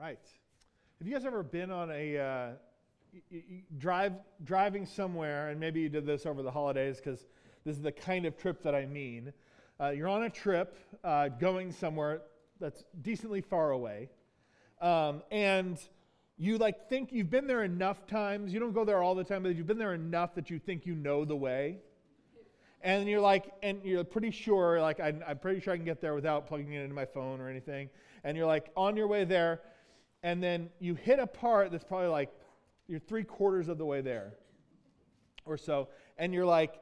right. Have you guys ever been on a uh, y- y- drive driving somewhere, and maybe you did this over the holidays because this is the kind of trip that I mean. Uh, you're on a trip uh, going somewhere that's decently far away, um, and you like think you've been there enough times. You don't go there all the time, but you've been there enough that you think you know the way. And you're like, and you're pretty sure, like, I'm, I'm pretty sure I can get there without plugging it into my phone or anything. And you're like on your way there, and then you hit a part that's probably like you're three quarters of the way there or so, and you're like,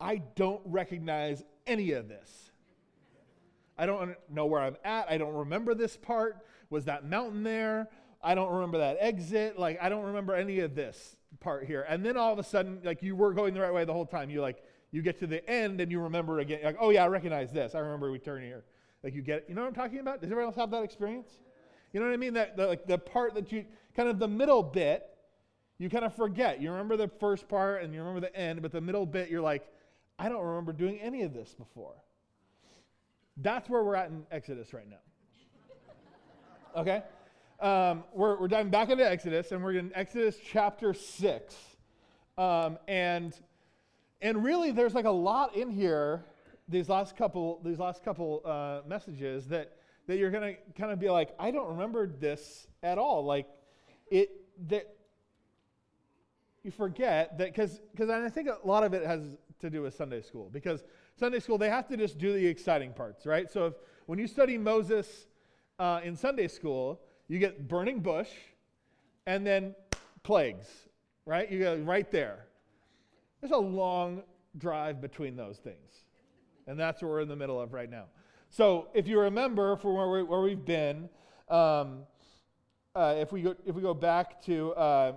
I don't recognize any of this. I don't know where I'm at. I don't remember this part. Was that mountain there? I don't remember that exit. Like, I don't remember any of this part here. And then all of a sudden, like, you were going the right way the whole time. You like, you get to the end and you remember again, like, oh yeah, I recognize this. I remember we turn here. Like, you get, it. you know what I'm talking about? Does everyone else have that experience? You know what I mean? That the, like the part that you kind of the middle bit, you kind of forget. You remember the first part and you remember the end, but the middle bit, you're like, I don't remember doing any of this before. That's where we're at in Exodus right now. Okay? Um, we're, we're diving back into Exodus, and we're in Exodus chapter 6. Um, and, and really, there's like a lot in here, these last couple, these last couple uh, messages, that, that you're going to kind of be like, I don't remember this at all. Like, it, that, you forget that, because I think a lot of it has to do with Sunday school, because Sunday school, they have to just do the exciting parts, right? So if, when you study Moses uh, in Sunday school, you get burning bush and then plagues, right? You go right there. There's a long drive between those things. And that's what we're in the middle of right now. So if you remember from where, we, we've been, um, uh, if, we go, if we go back to, uh,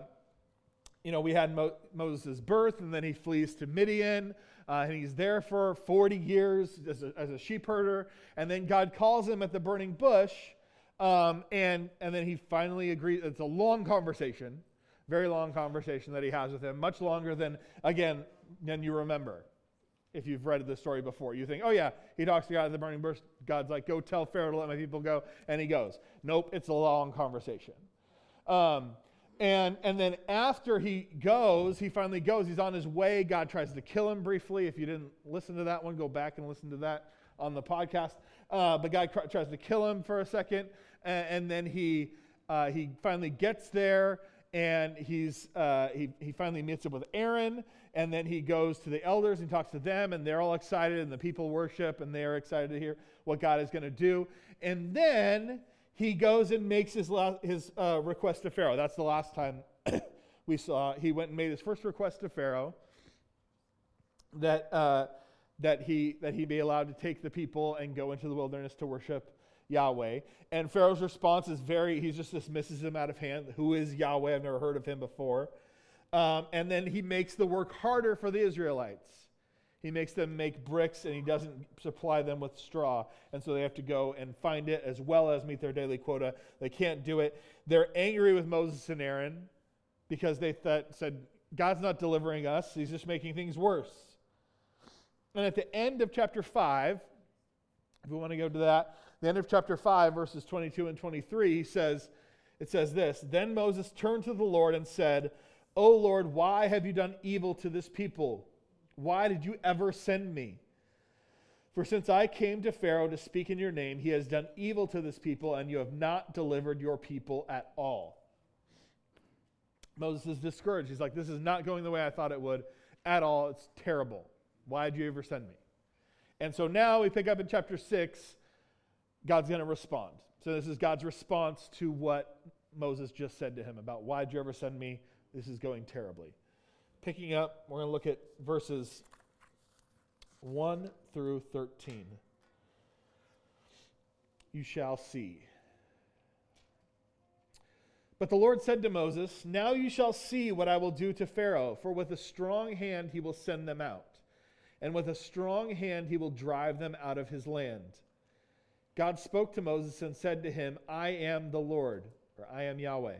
you know, we had Mo- Moses' birth, and then he flees to Midian. Uh, and he's there for 40 years as a, as a, sheep herder. And then God calls him at the burning bush. Um, and, and then he finally agrees. It's a long conversation, very long conversation that he has with him, much longer than, again, than you remember if you've read the story before. You think, oh, yeah, he talks to God at the burning bush. God's like, go tell Pharaoh to let my people go. And he goes. Nope, it's a long conversation. Um, and, and then after he goes, he finally goes, he's on his way. God tries to kill him briefly. If you didn't listen to that one, go back and listen to that on the podcast. Uh, but God cr- tries to kill him for a second. And, and then he, uh, he finally gets there and he's, uh, he, he finally meets up with Aaron. And then he goes to the elders and talks to them. And they're all excited. And the people worship. And they're excited to hear what God is going to do. And then he goes and makes his, his uh, request to Pharaoh. That's the last time we saw. He went and made his first request to Pharaoh that, uh, that, he, that he be allowed to take the people and go into the wilderness to worship Yahweh. And Pharaoh's response is very, he just dismisses him out of hand. Who is Yahweh? I've never heard of him before. Um, and then he makes the work harder for the Israelites. He makes them make bricks and he doesn't supply them with straw. And so they have to go and find it as well as meet their daily quota. They can't do it. They're angry with Moses and Aaron because they th- said, God's not delivering us, he's just making things worse. And at the end of chapter 5, if we want to go to that, the end of chapter 5, verses 22 and 23, he says, it says this Then Moses turned to the Lord and said, O Lord, why have you done evil to this people? Why did you ever send me? For since I came to Pharaoh to speak in your name, he has done evil to this people, and you have not delivered your people at all. Moses is discouraged. He's like, This is not going the way I thought it would at all. It's terrible. Why did you ever send me? And so now we pick up in chapter 6. God's going to respond. So this is God's response to what Moses just said to him about why did you ever send me? This is going terribly picking up, we're going to look at verses 1 through 13. You shall see. But the Lord said to Moses, Now you shall see what I will do to Pharaoh, for with a strong hand he will send them out, and with a strong hand he will drive them out of his land. God spoke to Moses and said to him, I am the Lord, or I am Yahweh.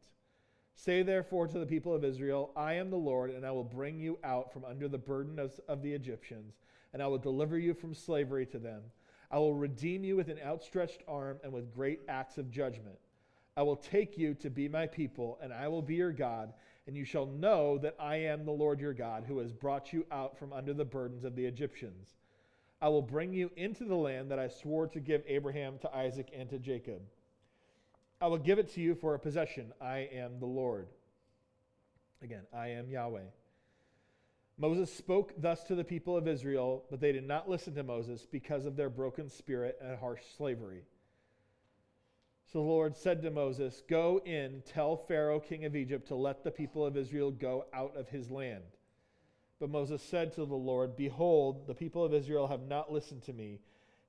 Say therefore to the people of Israel, I am the Lord, and I will bring you out from under the burden of, of, the Egyptians, and I will deliver you from slavery to them. I will redeem you with an outstretched arm and with great acts of judgment. I will take you to be my people, and I will be your God, and you shall know that I am the Lord your God, who has brought you out from under the burdens of the Egyptians. I will bring you into the land that I swore to give Abraham, to Isaac, and to Jacob. I will give it to you for a possession. I am the Lord. Again, I am Yahweh. Moses spoke thus to the people of Israel, but they did not listen to Moses because of their broken spirit and harsh slavery. So the Lord said to Moses, Go in, tell Pharaoh, king of Egypt, to let the people of Israel go out of his land. But Moses said to the Lord, Behold, the people of Israel have not listened to me.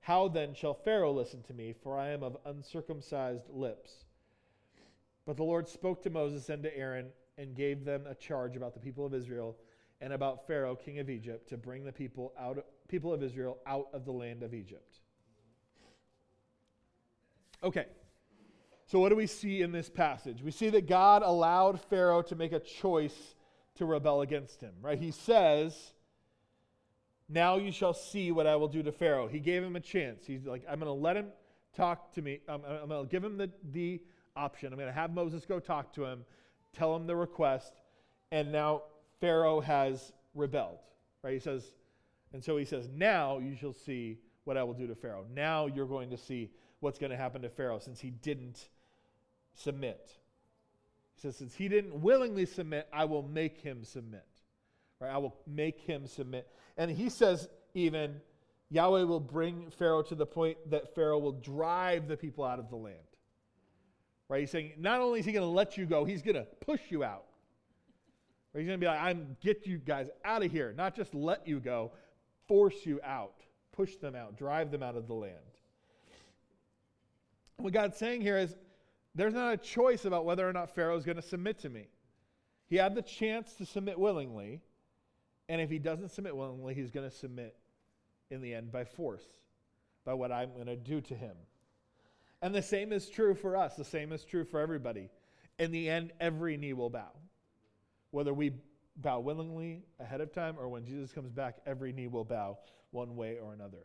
How then shall Pharaoh listen to me? For I am of uncircumcised lips. But the Lord spoke to Moses and to Aaron and gave them a charge about the people of Israel and about Pharaoh, king of Egypt, to bring the people out people of Israel out of the land of Egypt. Okay. So what do we see in this passage? We see that God allowed Pharaoh to make a choice to rebel against him, right? He says, Now you shall see what I will do to Pharaoh. He gave him a chance. He's like, I'm going to let him talk to me. I'm, I'm going to give him the, the option. I'm going to have Moses go talk to him, tell him the request, and now Pharaoh has rebelled, right? He says, and so he says, Now you shall see what I will do to Pharaoh. Now you're going to see what's going to happen to Pharaoh since he didn't submit. He says, Since he didn't willingly submit, I will make him submit. Right? I will make him submit. And he says, even, Yahweh will bring Pharaoh to the point that Pharaoh will drive the people out of the land. Right? He's saying, not only is he going to let you go, he's going to push you out. Right? He's going to be like, I'm get you guys out of here. Not just let you go, force you out, push them out, drive them out of the land. What God's saying here is, there's not a choice about whether or not Pharaoh is going to submit to me. He had the chance to submit willingly, and if he doesn't submit willingly, he's going to submit in the end by force, by what I'm going to do to him. And the same is true for us, the same is true for everybody. In the end, every knee will bow. Whether we bow willingly ahead of time or when Jesus comes back, every knee will bow one way or another.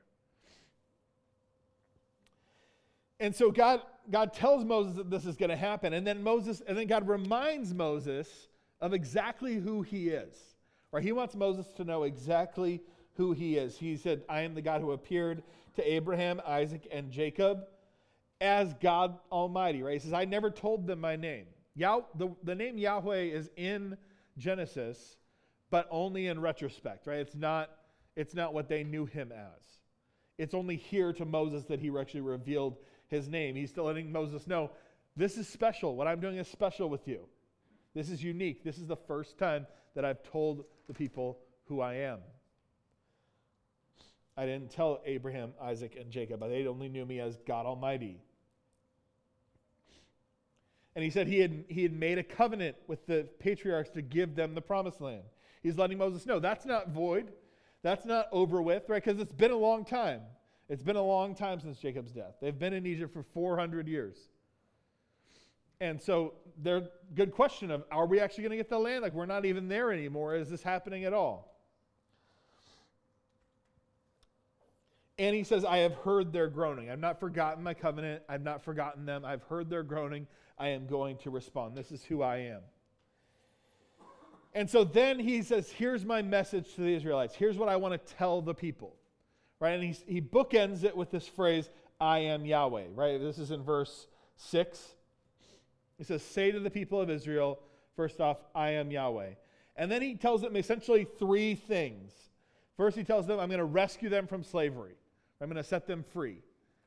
And so God, God tells Moses that this is going to happen. And then Moses, and then God reminds Moses of exactly who he is. Right? He wants Moses to know exactly who he is. He said, I am the God who appeared to Abraham, Isaac, and Jacob as God Almighty. Right? He says, I never told them my name. Yah, the, the name Yahweh is in Genesis, but only in retrospect, right? It's not, it's not what they knew him as. It's only here to Moses that he actually revealed his name. He's still letting Moses know this is special. What I'm doing is special with you. This is unique. This is the first time that I've told the people who I am. I didn't tell Abraham, Isaac, and Jacob. They only knew me as God Almighty. And he said he had, he had made a covenant with the patriarchs to give them the promised land. He's letting Moses know that's not void. That's not over with, right? Because it's been a long time. It's been a long time since Jacob's death. They've been in Egypt for 400 years. And so their good question of are we actually going to get the land? Like we're not even there anymore. Is this happening at all? And he says, I have heard their groaning. I've not forgotten my covenant. I've not forgotten them. I've heard their groaning. I am going to respond. This is who I am. And so then he says, Here's my message to the Israelites. Here's what I want to tell the people right? And he, he bookends it with this phrase, I am Yahweh, right? This is in verse 6. He says, Say to the people of Israel, first off, I am Yahweh. And then he tells them essentially three things. First, he tells them, I'm going to rescue them from slavery. I'm going to set them free.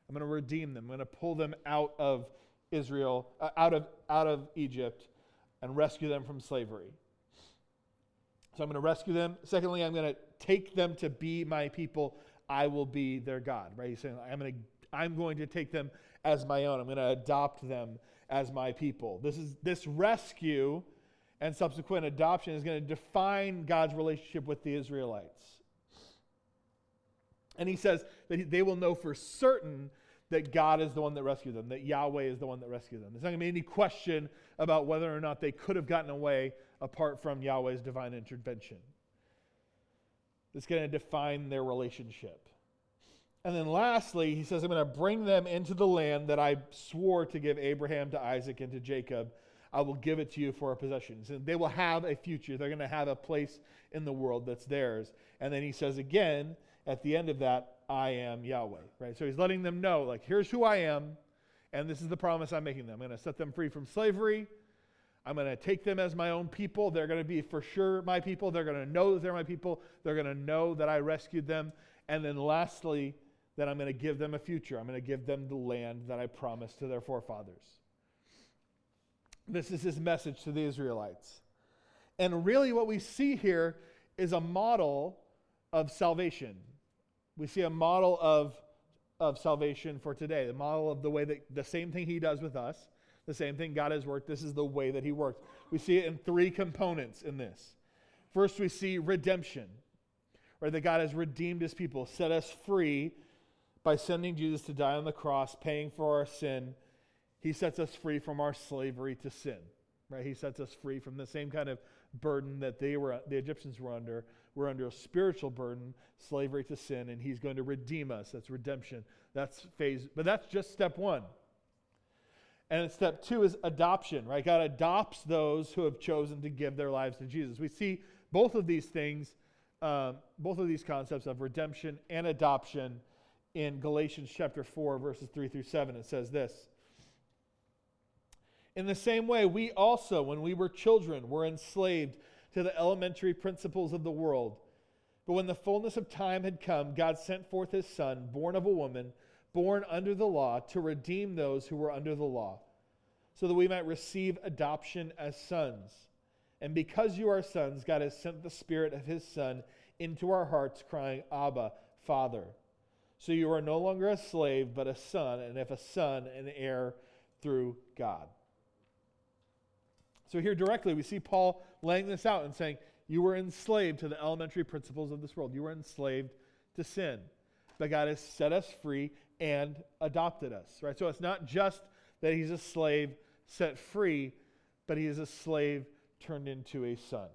I'm going to redeem them. I'm going to pull them out of Israel, uh, out, of, out of Egypt, and rescue them from slavery. So I'm going to rescue them. Secondly, I'm going to take them to be my people. I will be their God, right? He's saying, I'm going to, I'm going to take them as my own. I'm going to adopt them as my people. This is this rescue and subsequent adoption is going to define God's relationship with the Israelites. And he says that they will know for certain that God is the one that rescued them, that Yahweh is the one that rescued them. There's not going to be any question about whether or not they could have gotten away apart from Yahweh's divine intervention. It's going to define their relationship. And then lastly, he says, I'm going to bring them into the land that I swore to give Abraham, to Isaac, and to Jacob. I will give it to you for a possession. And they will have a future. They're going to have a place in the world that's theirs. And then he says again, at the end of that, I am Yahweh. Right? So he's letting them know, like, here's who I am, and this is the promise I'm making them. I'm going to set them free from slavery. I'm going to take them as my own people. They're going to be for sure my people. They're going to know that they're my people. They're going to know that I rescued them. And then lastly, that I'm going to give them a future. I'm going to give them the land that I promised to their forefathers. This is his message to the Israelites. And really, what we see here is a model of salvation. We see a model of, of salvation for today, the model of the way that the same thing he does with us, the same thing God has worked. This is the way that he works. We see it in three components in this. First, we see redemption, where that God has redeemed his people, set us free by sending Jesus to die on the cross, paying for our sin, he sets us free from our slavery to sin. Right? He sets us free from the same kind of burden that they were the Egyptians were under. We're under a spiritual burden, slavery to sin, and he's going to redeem us. That's redemption. That's phase, but that's just step one. And step two is adoption, right? God adopts those who have chosen to give their lives to Jesus. We see both of these things, uh, both of these concepts of redemption and adoption in Galatians chapter 4, verses 3 through 7. It says this In the same way, we also, when we were children, were enslaved to the elementary principles of the world. But when the fullness of time had come, God sent forth his Son, born of a woman, born under the law, to redeem those who were under the law, so that we might receive adoption as sons. And because you are sons, God has sent the Spirit of his Son into our hearts, crying, Abba, Father. So you are no longer a slave, but a son, and if a son, an heir through God. So here directly, we see Paul laying this out and saying, You were enslaved to the elementary principles of this world. You were enslaved to sin. But God has set us free and adopted us. Right? So it's not just that he's a slave set free, but he is a slave turned into a son.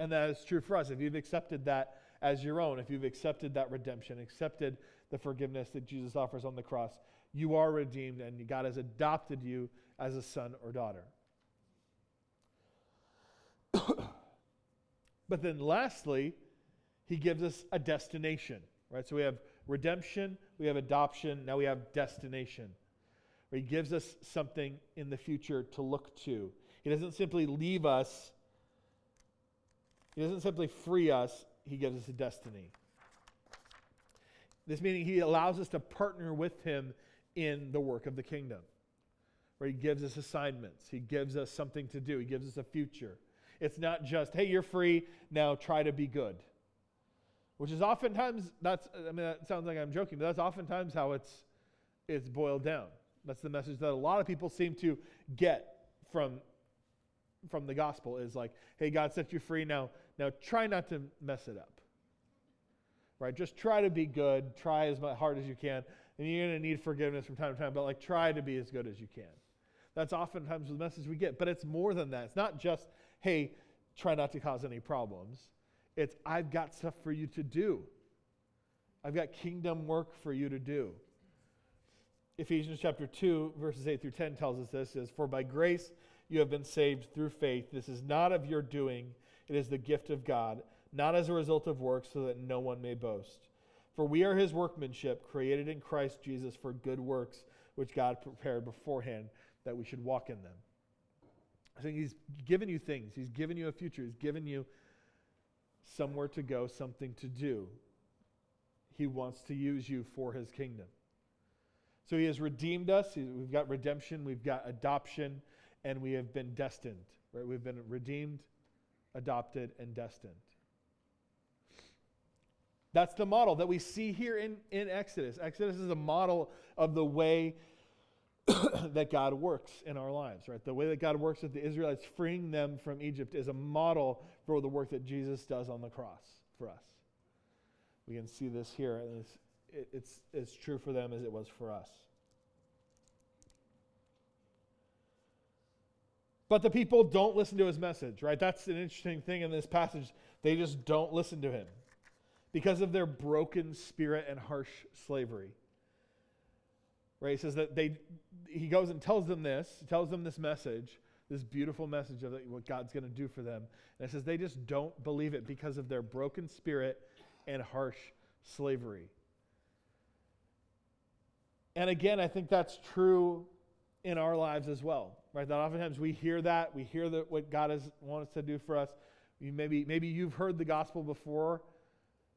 And that is true for us. If you've accepted that as your own, if you've accepted that redemption, accepted the forgiveness that Jesus offers on the cross, you are redeemed and God has adopted you as a son or daughter. but then lastly, he gives us a destination, right? So we have redemption, we have adoption, now we have destination. He gives us something in the future to look to. He doesn't simply leave us, he doesn't simply free us he gives us a destiny. This meaning he allows us to partner with him in the work of the kingdom, where he gives us assignments, he gives us something to do, he gives us a future. It's not just, hey, you're free, now try to be good. Which is oftentimes, that's, I mean, that sounds like I'm joking, but that's oftentimes how it's, it's boiled down. That's the message that a lot of people seem to get from, from the gospel is like, hey, God set you free, now now, try not to mess it up. Right? Just try to be good. Try as hard as you can. And you're going to need forgiveness from time to time, but like try to be as good as you can. That's oftentimes the message we get. But it's more than that. It's not just, hey, try not to cause any problems. It's, I've got stuff for you to do. I've got kingdom work for you to do. Ephesians chapter 2, verses 8 through 10 tells us this is, For by grace you have been saved through faith. This is not of your doing it is the gift of God, not as a result of works, so that no one may boast. For we are his workmanship, created in Christ Jesus for good works, which God prepared beforehand that we should walk in them. I think he's given you things. He's given you a future. He's given you somewhere to go, something to do. He wants to use you for his kingdom. So he has redeemed us. We've got redemption, we've got adoption, and we have been destined. Right? We've been redeemed, adopted, and destined. That's the model that we see here in, in Exodus. Exodus is a model of the way that God works in our lives, right? The way that God works with the Israelites, freeing them from Egypt, is a model for the work that Jesus does on the cross for us. We can see this here, and it's, it, it's, it's true for them as it was for us. But the people don't listen to his message, right? That's an interesting thing in this passage. They just don't listen to him because of their broken spirit and harsh slavery. Right? He says that they he goes and tells them this, tells them this message, this beautiful message of what God's going to do for them. And it says they just don't believe it because of their broken spirit and harsh slavery. And again, I think that's true in our lives as well, right? That oftentimes we hear that, we hear that what God has wants to do for us. You maybe maybe you've heard the gospel before,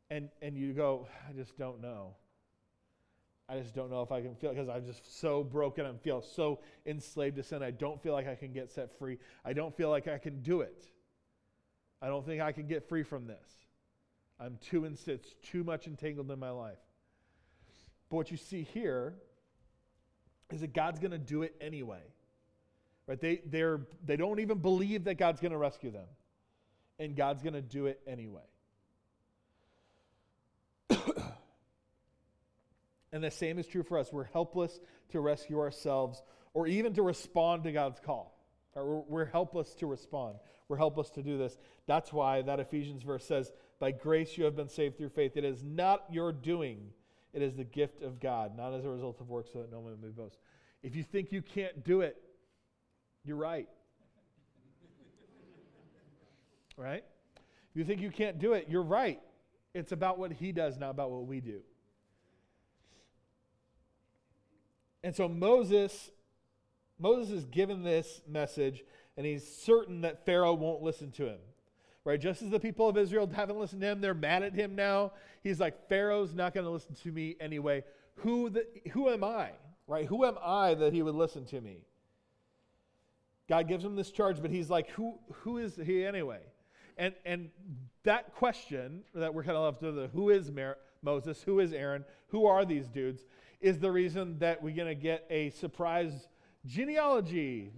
and and you go, I just don't know. I just don't know if I can feel because I'm just so broken. I feel so enslaved to sin. I don't feel like I can get set free. I don't feel like I can do it. I don't think I can get free from this. I'm too in, it's too much entangled in my life. But what you see here is that God's going to do it anyway. Right? They, they're, they don't even believe that God's going to rescue them. And God's going to do it anyway. and the same is true for us. We're helpless to rescue ourselves or even to respond to God's call. We're, helpless to respond. We're helpless to do this. That's why that Ephesians verse says, By grace you have been saved through faith. It is not your doing, it is the gift of God, not as a result of works, so that no one may boast. If you think you can't do it, you're right. right? You think you can't do it, you're right. It's about what he does, not about what we do. And so Moses Moses is given this message and he's certain that Pharaoh won't listen to him. Right? Just as the people of Israel haven't listened to him, they're mad at him now. He's like, Pharaoh's not going to listen to me anyway. Who, the, who am I? Right? Who am I that he would listen to me? God gives him this charge, but he's like, who, who is he anyway? And, and that question that we're kind of left with, who is Mer- Moses? Who is Aaron? Who are these dudes? Is the reason that we're going to get a surprise genealogy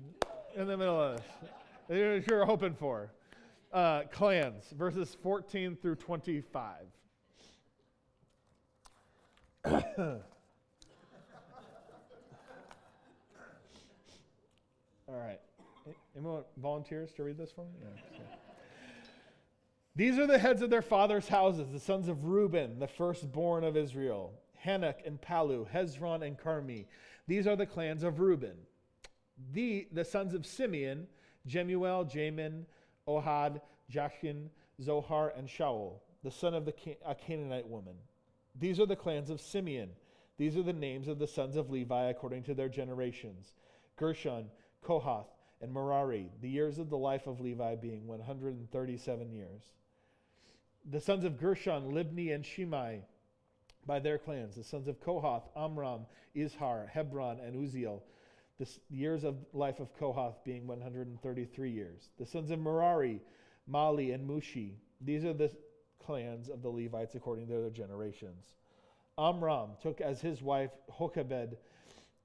in the middle of this. You're hoping for. Uh, clans, verses 14 through 25. All right. Anyone volunteers to read this for me? Yeah. These are the heads of their fathers' houses, the sons of Reuben, the firstborn of Israel, Hanoch and Pallu, Hezron and Carmi. These are the clans of Reuben. The, the sons of Simeon, Jemuel, Jamin, Ohad, Jachin, Zohar, and Shaul, the son of the a Canaanite woman. These are the clans of Simeon. These are the names of the sons of Levi according to their generations Gershon, Kohath, and Merari, the years of the life of Levi being 137 years. The sons of Gershon, Libni, and Shimei by their clans. The sons of Kohath, Amram, Izhar, Hebron, and Uzziel the years of life of Kohath being 133 years. The sons of Merari, Mahli, and Mushi. These are the clans of the Levites according to their generations. Amram took as his wife Jochebed,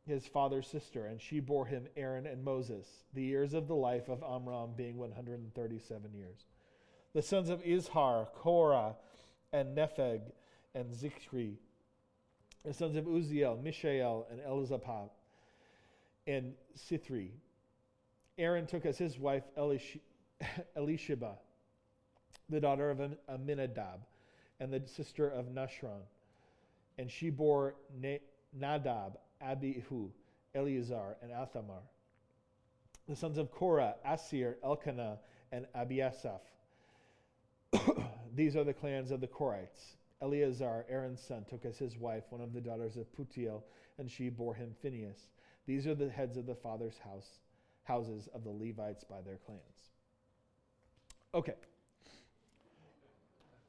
his father's sister, and she bore him Aaron and Moses, the years of the life of Amram being 137 years. The sons of Izhar, Korah, and Nepheg, and Zichri. The sons of Uzziel, Mishael, and Elzaphat and Sithri. Aaron took as his wife Elish- Elisheba, the daughter of Amminadab, and the sister of Nashron. And she bore Nadab, Abihu, Eleazar, and Athamar. The sons of Korah, Asir, Elkanah, and Abiasaph. These are the clans of the Korites. Eleazar, Aaron's son, took as his wife one of the daughters of Putiel, and she bore him Phinehas. These are the heads of the father's house, houses of the Levites by their clans. Okay.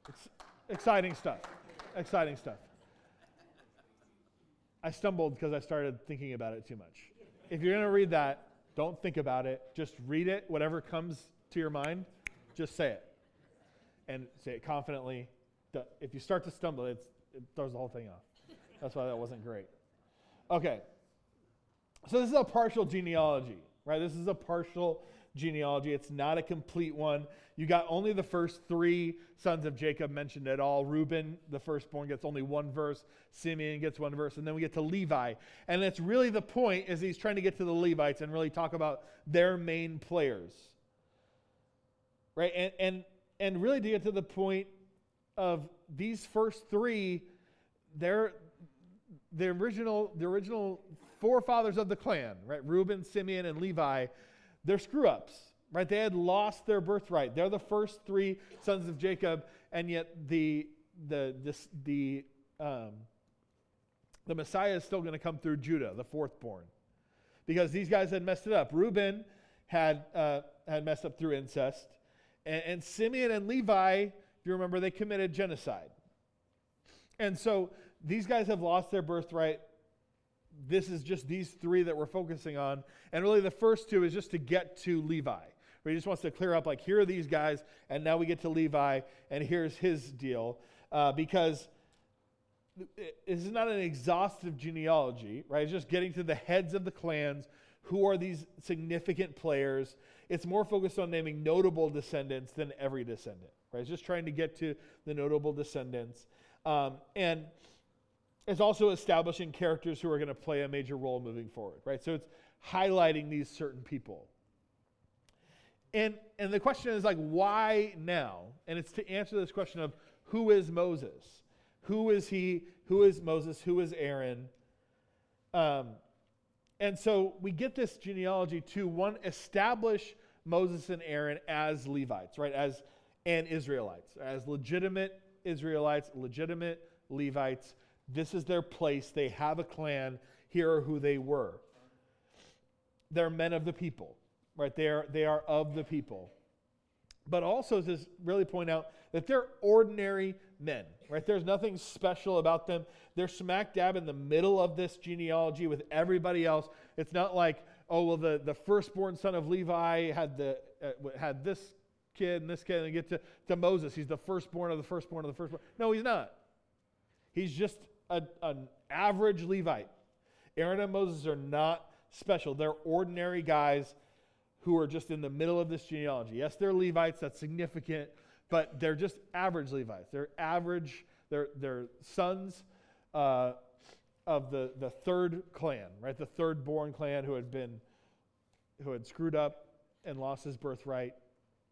It's exciting stuff. Exciting stuff. I stumbled because I started thinking about it too much. If you're going to read that, don't think about it. Just read it. Whatever comes to your mind, just say it. And say it confidently. If you start to stumble, it throws the whole thing off. That's why that wasn't great. Okay. So this is a partial genealogy, right? This is a partial genealogy. It's not a complete one. You got only the first three sons of Jacob mentioned at all. Reuben, the firstborn, gets only one verse. Simeon gets one verse, and then we get to Levi. And that's really the point is he's trying to get to the Levites and really talk about their main players. Right? And and and really to get to the point of these first three, they're the original the original forefathers of the clan, right? Reuben, Simeon, and Levi, they're screw ups right? They had lost their birthright. They're the first three sons of Jacob, and yet the the this, the um, the Messiah is still going to come through Judah, the fourth born, because these guys had messed it up. Reuben had uh, had messed up through incest, and, and Simeon and Levi, if you remember, they committed genocide, and so these guys have lost their birthright this is just these three that we're focusing on. And really, the first two is just to get to Levi he just wants to clear up, like, here are these guys, and now we get to Levi, and here's his deal. Uh, because this is not an exhaustive genealogy, right? It's just getting to the heads of the clans. Who are these significant players? It's more focused on naming notable descendants than every descendant, right? It's just trying to get to the notable descendants. Um, and it's also establishing characters who are going to play a major role moving forward, right? So it's highlighting these certain people. And, and the question is like, why now? And it's to answer this question of who is Moses? Who is he? Who is Moses? Who is Aaron? Um, and so we get this genealogy to one, establish Moses and Aaron as Levites, right? As and Israelites, as legitimate Israelites, legitimate Levites. This is their place. They have a clan. Here are who they were. They're men of the people right? They are, they are of the people. But also to really point out that they're ordinary men, right? There's nothing special about them. They're smack dab in the middle of this genealogy with everybody else. It's not like, oh, well, the, the firstborn son of Levi had, the, uh, had this kid and this kid, and get to, to Moses. He's the firstborn of the firstborn of the firstborn. No, he's not. He's just a, an average Levite. Aaron and Moses are not special. They're ordinary guys who are just in the middle of this genealogy. Yes, they're Levites, that's significant, but they're just average Levites. They're average, they're, they're sons uh, of the, the third clan, right? The third born clan who had been, who had screwed up and lost his birthright.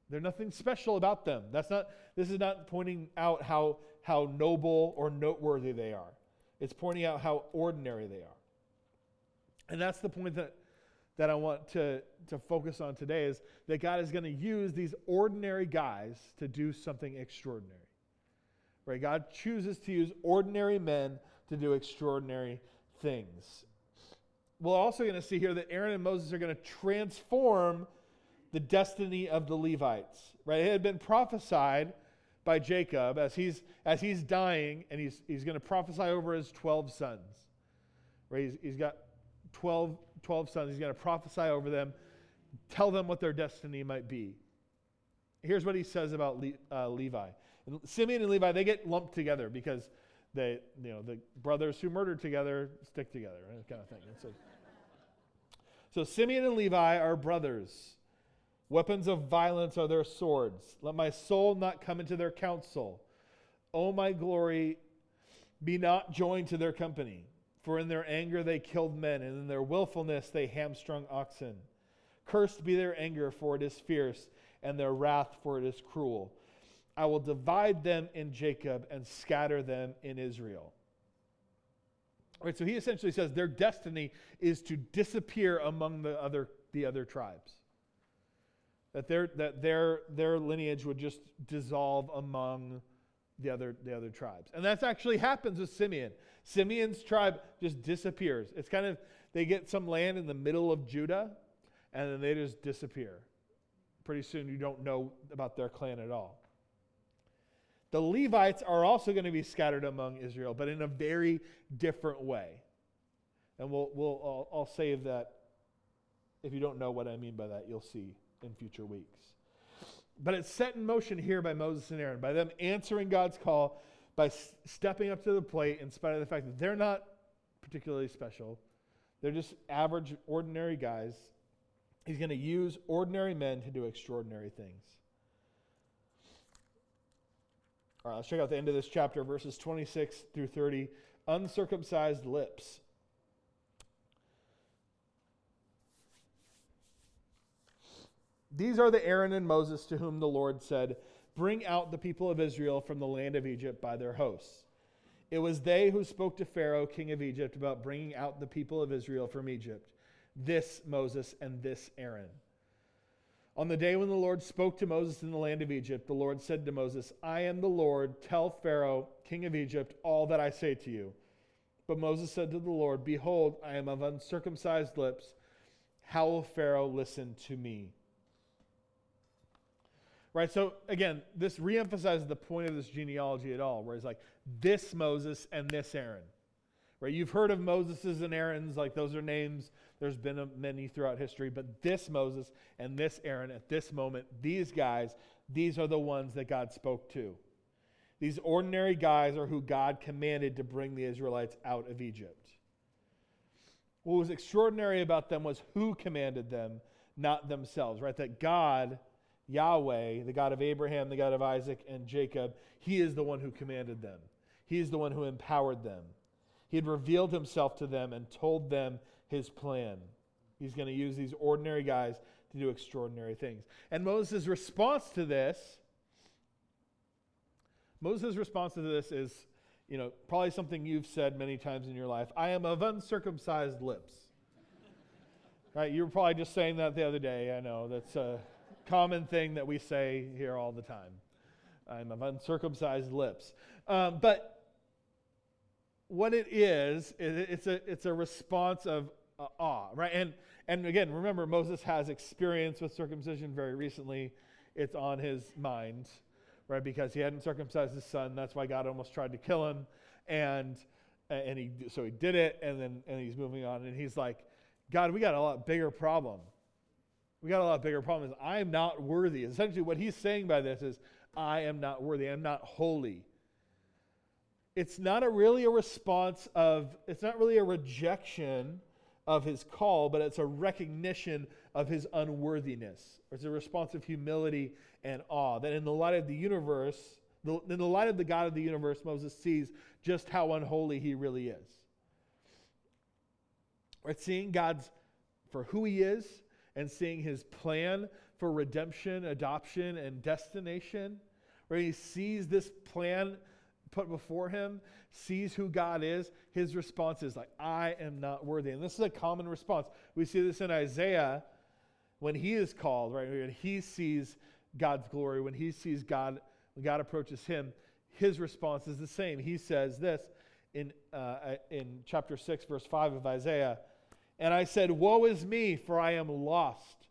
There's nothing special about them. That's not, this is not pointing out how, how noble or noteworthy they are. It's pointing out how ordinary they are. And that's the point that that I want to, to focus on today is that God is going to use these ordinary guys to do something extraordinary. Right? God chooses to use ordinary men to do extraordinary things. We're also going to see here that Aaron and Moses are going to transform the destiny of the Levites. Right? It had been prophesied by Jacob as he's as he's dying, and he's he's going to prophesy over his twelve sons. Right? He's, he's got twelve 12 sons. He's going to prophesy over them, tell them what their destiny might be. Here's what he says about Le- uh, Levi. And Simeon and Levi, they get lumped together because they, you know, the brothers who murdered together stick together, right? kind of thing. So, so Simeon and Levi are brothers. Weapons of violence are their swords. Let my soul not come into their counsel. O my glory, be not joined to their company. For in their anger they killed men, and in their willfulness they hamstrung oxen. Cursed be their anger, for it is fierce, and their wrath, for it is cruel. I will divide them in Jacob and scatter them in Israel. All right, so he essentially says their destiny is to disappear among the other, the other tribes. That, their, that their, their lineage would just dissolve among the other, the other tribes. And that actually happens with Simeon. Simeon's tribe just disappears. It's kind of, they get some land in the middle of Judah, and then they just disappear. Pretty soon, you don't know about their clan at all. The Levites are also going to be scattered among Israel, but in a very different way. And we'll, we'll, I'll, I'll save that. If you don't know what I mean by that, you'll see in future weeks. But it's set in motion here by Moses and Aaron, by them answering God's call, by s- stepping up to the plate in spite of the fact that they're not particularly special. They're just average, ordinary guys. He's going to use ordinary men to do extraordinary things. All right, let's check out the end of this chapter, verses 26 through 30. Uncircumcised lips. These are the Aaron and Moses to whom the Lord said, Bring out the people of Israel from the land of Egypt by their hosts. It was they who spoke to Pharaoh, king of Egypt, about bringing out the people of Israel from Egypt. This Moses and this Aaron. On the day when the Lord spoke to Moses in the land of Egypt, the Lord said to Moses, I am the Lord. Tell Pharaoh, king of Egypt, all that I say to you. But Moses said to the Lord, Behold, I am of uncircumcised lips. How will Pharaoh listen to me? Right? So again, this reemphasizes the point of this genealogy at all, where it's like this Moses and this Aaron. Right? You've heard of Moses and Aaron's, like those are names. There's been a, many throughout history, but this Moses and this Aaron at this moment, these guys, these are the ones that God spoke to. These ordinary guys are who God commanded to bring the Israelites out of Egypt. What was extraordinary about them was who commanded them, not themselves, right? That God Yahweh, the God of Abraham, the God of Isaac, and Jacob, he is the one who commanded them. He is the one who empowered them. He had revealed himself to them and told them his plan. He's going to use these ordinary guys to do extraordinary things. And Moses' response to this, Moses' response to this is, you know, probably something you've said many times in your life. I am of uncircumcised lips. right? You were probably just saying that the other day. I know that's. Uh, common thing that we say here all the time. I'm of uncircumcised lips. Um, but what it is, it's a, it's a response of uh, awe, right? And, and again, remember, Moses has experience with circumcision very recently. It's on his mind, right? Because he hadn't circumcised his son. That's why God almost tried to kill him. And, and he, so he did it, and then and he's moving on. And he's like, God, we got a lot bigger problem we got a lot bigger problems. I am not worthy. Essentially, what he's saying by this is, I am not worthy. I'm not holy. It's not a really a response of, it's not really a rejection of his call, but it's a recognition of his unworthiness. It's a response of humility and awe. That in the light of the universe, in the light of the God of the universe, Moses sees just how unholy he really is. Right? Seeing God's for who he is and seeing his plan for redemption, adoption, and destination, where he sees this plan put before him, sees who God is, his response is like, I am not worthy. And this is a common response. We see this in Isaiah when he is called, right? When he sees God's glory, when he sees God, when God approaches him, his response is the same. He says this in, uh, in chapter 6, verse 5 of Isaiah and I said, Woe is me, for I am lost,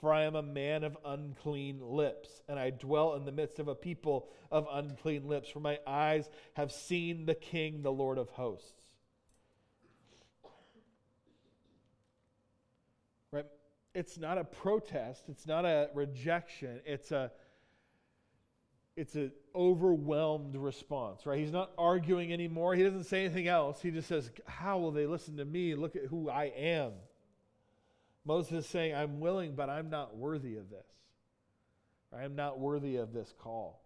for I am a man of unclean lips, and I dwell in the midst of a people of unclean lips, for my eyes have seen the King, the Lord of hosts. Right? It's not a protest, it's not a rejection, it's a it's an overwhelmed response, right? He's not arguing anymore. He doesn't say anything else. He just says, How will they listen to me? Look at who I am. Moses is saying, I'm willing, but I'm not worthy of this. I am not worthy of this call.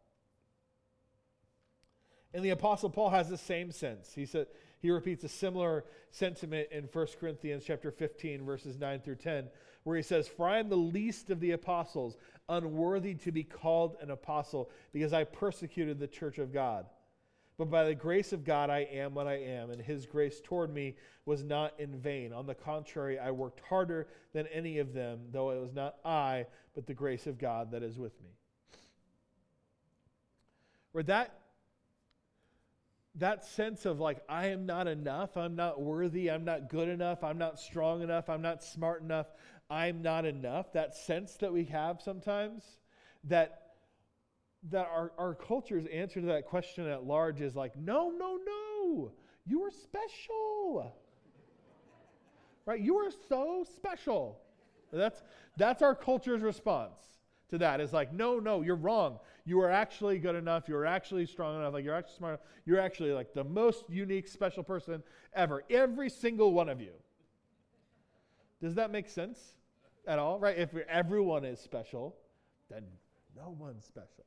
And the Apostle Paul has the same sense. He said he repeats a similar sentiment in 1 Corinthians chapter 15, verses 9 through 10, where he says, For I am the least of the apostles unworthy to be called an apostle because I persecuted the church of God. But by the grace of God, I am what I am, and his grace toward me was not in vain. On the contrary, I worked harder than any of them, though it was not I, but the grace of God that is with me. Where that that sense of like, I am not enough, I'm not worthy, I'm not good enough, I'm not strong enough, I'm not smart enough, I'm not enough, that sense that we have sometimes, that that our, our culture's answer to that question at large is like, no, no, no, you are special. right? You are so special. That's that's our culture's response to that. Is like, no, no, you're wrong. You are actually good enough. You're actually strong enough. Like you're actually smart. You're actually like the most unique, special person ever. Every single one of you. Does that make sense at all? Right? If everyone is special, then no one's special.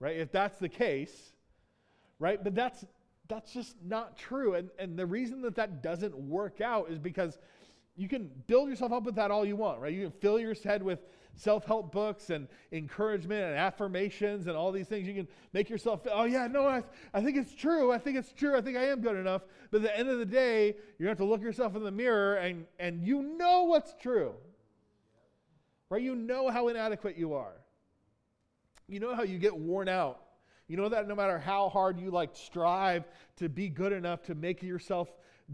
Right? If that's the case, right? But that's that's just not true. And and the reason that that doesn't work out is because you can build yourself up with that all you want, right? You can fill your head with self help books and encouragement and affirmations and all these things. You can make yourself, oh, yeah, no, I, I think it's true. I think it's true. I think I am good enough. But at the end of the day, you're going to have to look yourself in the mirror and, and you know what's true, right? You know how inadequate you are. You know how you get worn out. You know that no matter how hard you like strive to be good enough to make yourself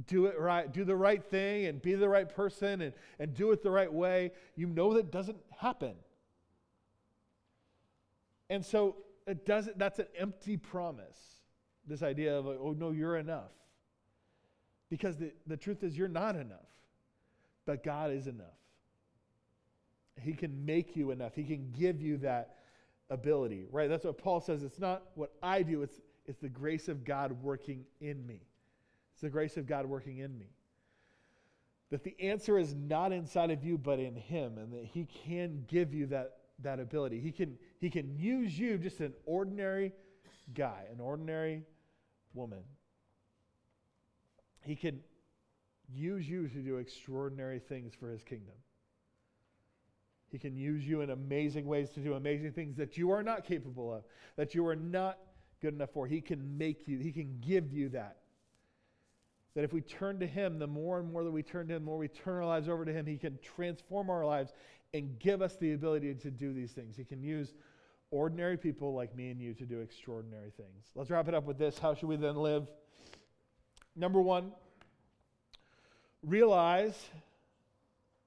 do it right, do the right thing and be the right person and, and do it the right way, you know that doesn't happen. And so it doesn't, that's an empty promise. This idea of, oh no, you're enough. Because the, the truth is, you're not enough. But God is enough. He can make you enough. He can give you that ability, right? That's what Paul says. It's not what I do, it's, it's the grace of God working in me. The grace of God working in me. That the answer is not inside of you, but in Him, and that He can give you that, that ability. He can, he can use you, just an ordinary guy, an ordinary woman. He can use you to do extraordinary things for His kingdom. He can use you in amazing ways to do amazing things that you are not capable of, that you are not good enough for. He can make you, He can give you that. That if we turn to Him, the more and more that we turn to Him, the more we turn our lives over to Him, He can transform our lives and give us the ability to do these things. He can use ordinary people like me and you to do extraordinary things. Let's wrap it up with this. How should we then live? Number one, realize,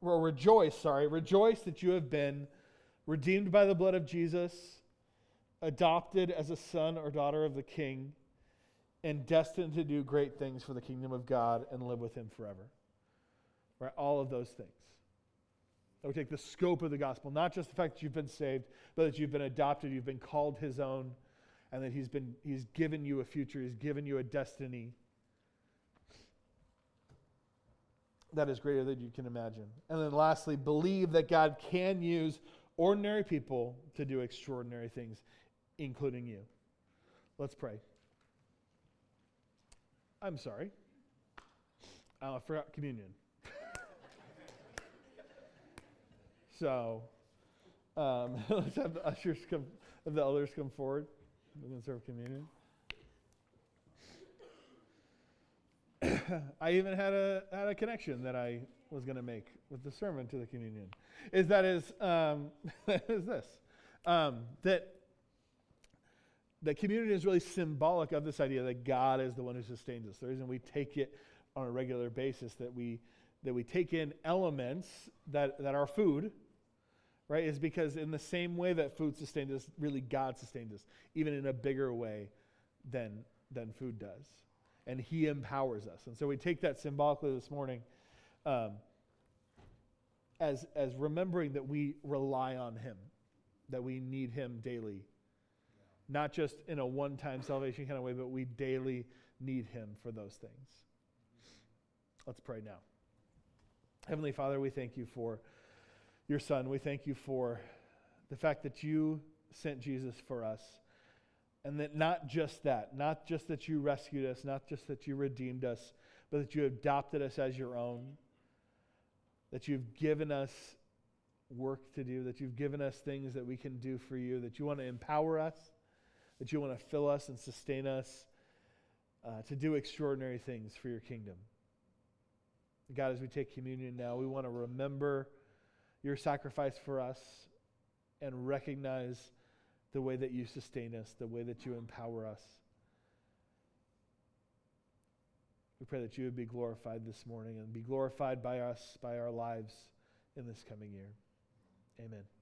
or rejoice, sorry, rejoice that you have been redeemed by the blood of Jesus, adopted as a son or daughter of the King and destined to do great things for the kingdom of God and live with Him forever. Right? All of those things. That we take the scope of the gospel, not just the fact that you've been saved, but that you've been adopted, you've been called His own, and that He's, been, he's given you a future, He's given you a destiny that is greater than you can imagine. And then lastly, believe that God can use ordinary people to do extraordinary things, including you. Let's pray. I'm sorry. Oh, I forgot communion. so um, let's have the ushers come, have the elders come forward. We're going to serve communion. I even had a had a connection that I was going to make with the sermon to the communion. Is that is um, is this um, that that communion is really symbolic of this idea that God is the one who sustains us. The reason we take it on a regular basis, that we that we take in elements that, that are food, right, is because in the same way that food sustains us, really God sustains us, even in a bigger way than than food does. And He empowers us. And so we take that symbolically this morning um, as, as remembering that we rely on Him, that we need Him daily not just in a one time salvation kind of way, but we daily need Him for those things. Let's pray now. Heavenly Father, we thank you for your Son. We thank you for the fact that you sent Jesus for us. And that not just that, not just that you rescued us, not just that you redeemed us, but that you adopted us as your own, that you've given us work to do, that you've given us things that we can do for you, that you want to empower us that you want to fill us and sustain us uh, to do extraordinary things for your kingdom. God, as we take communion now, we want to remember your sacrifice for us and recognize the way that you sustain us, the way that you empower us. We pray that you would be glorified this morning and be glorified by us, by our lives in this coming year. Amen.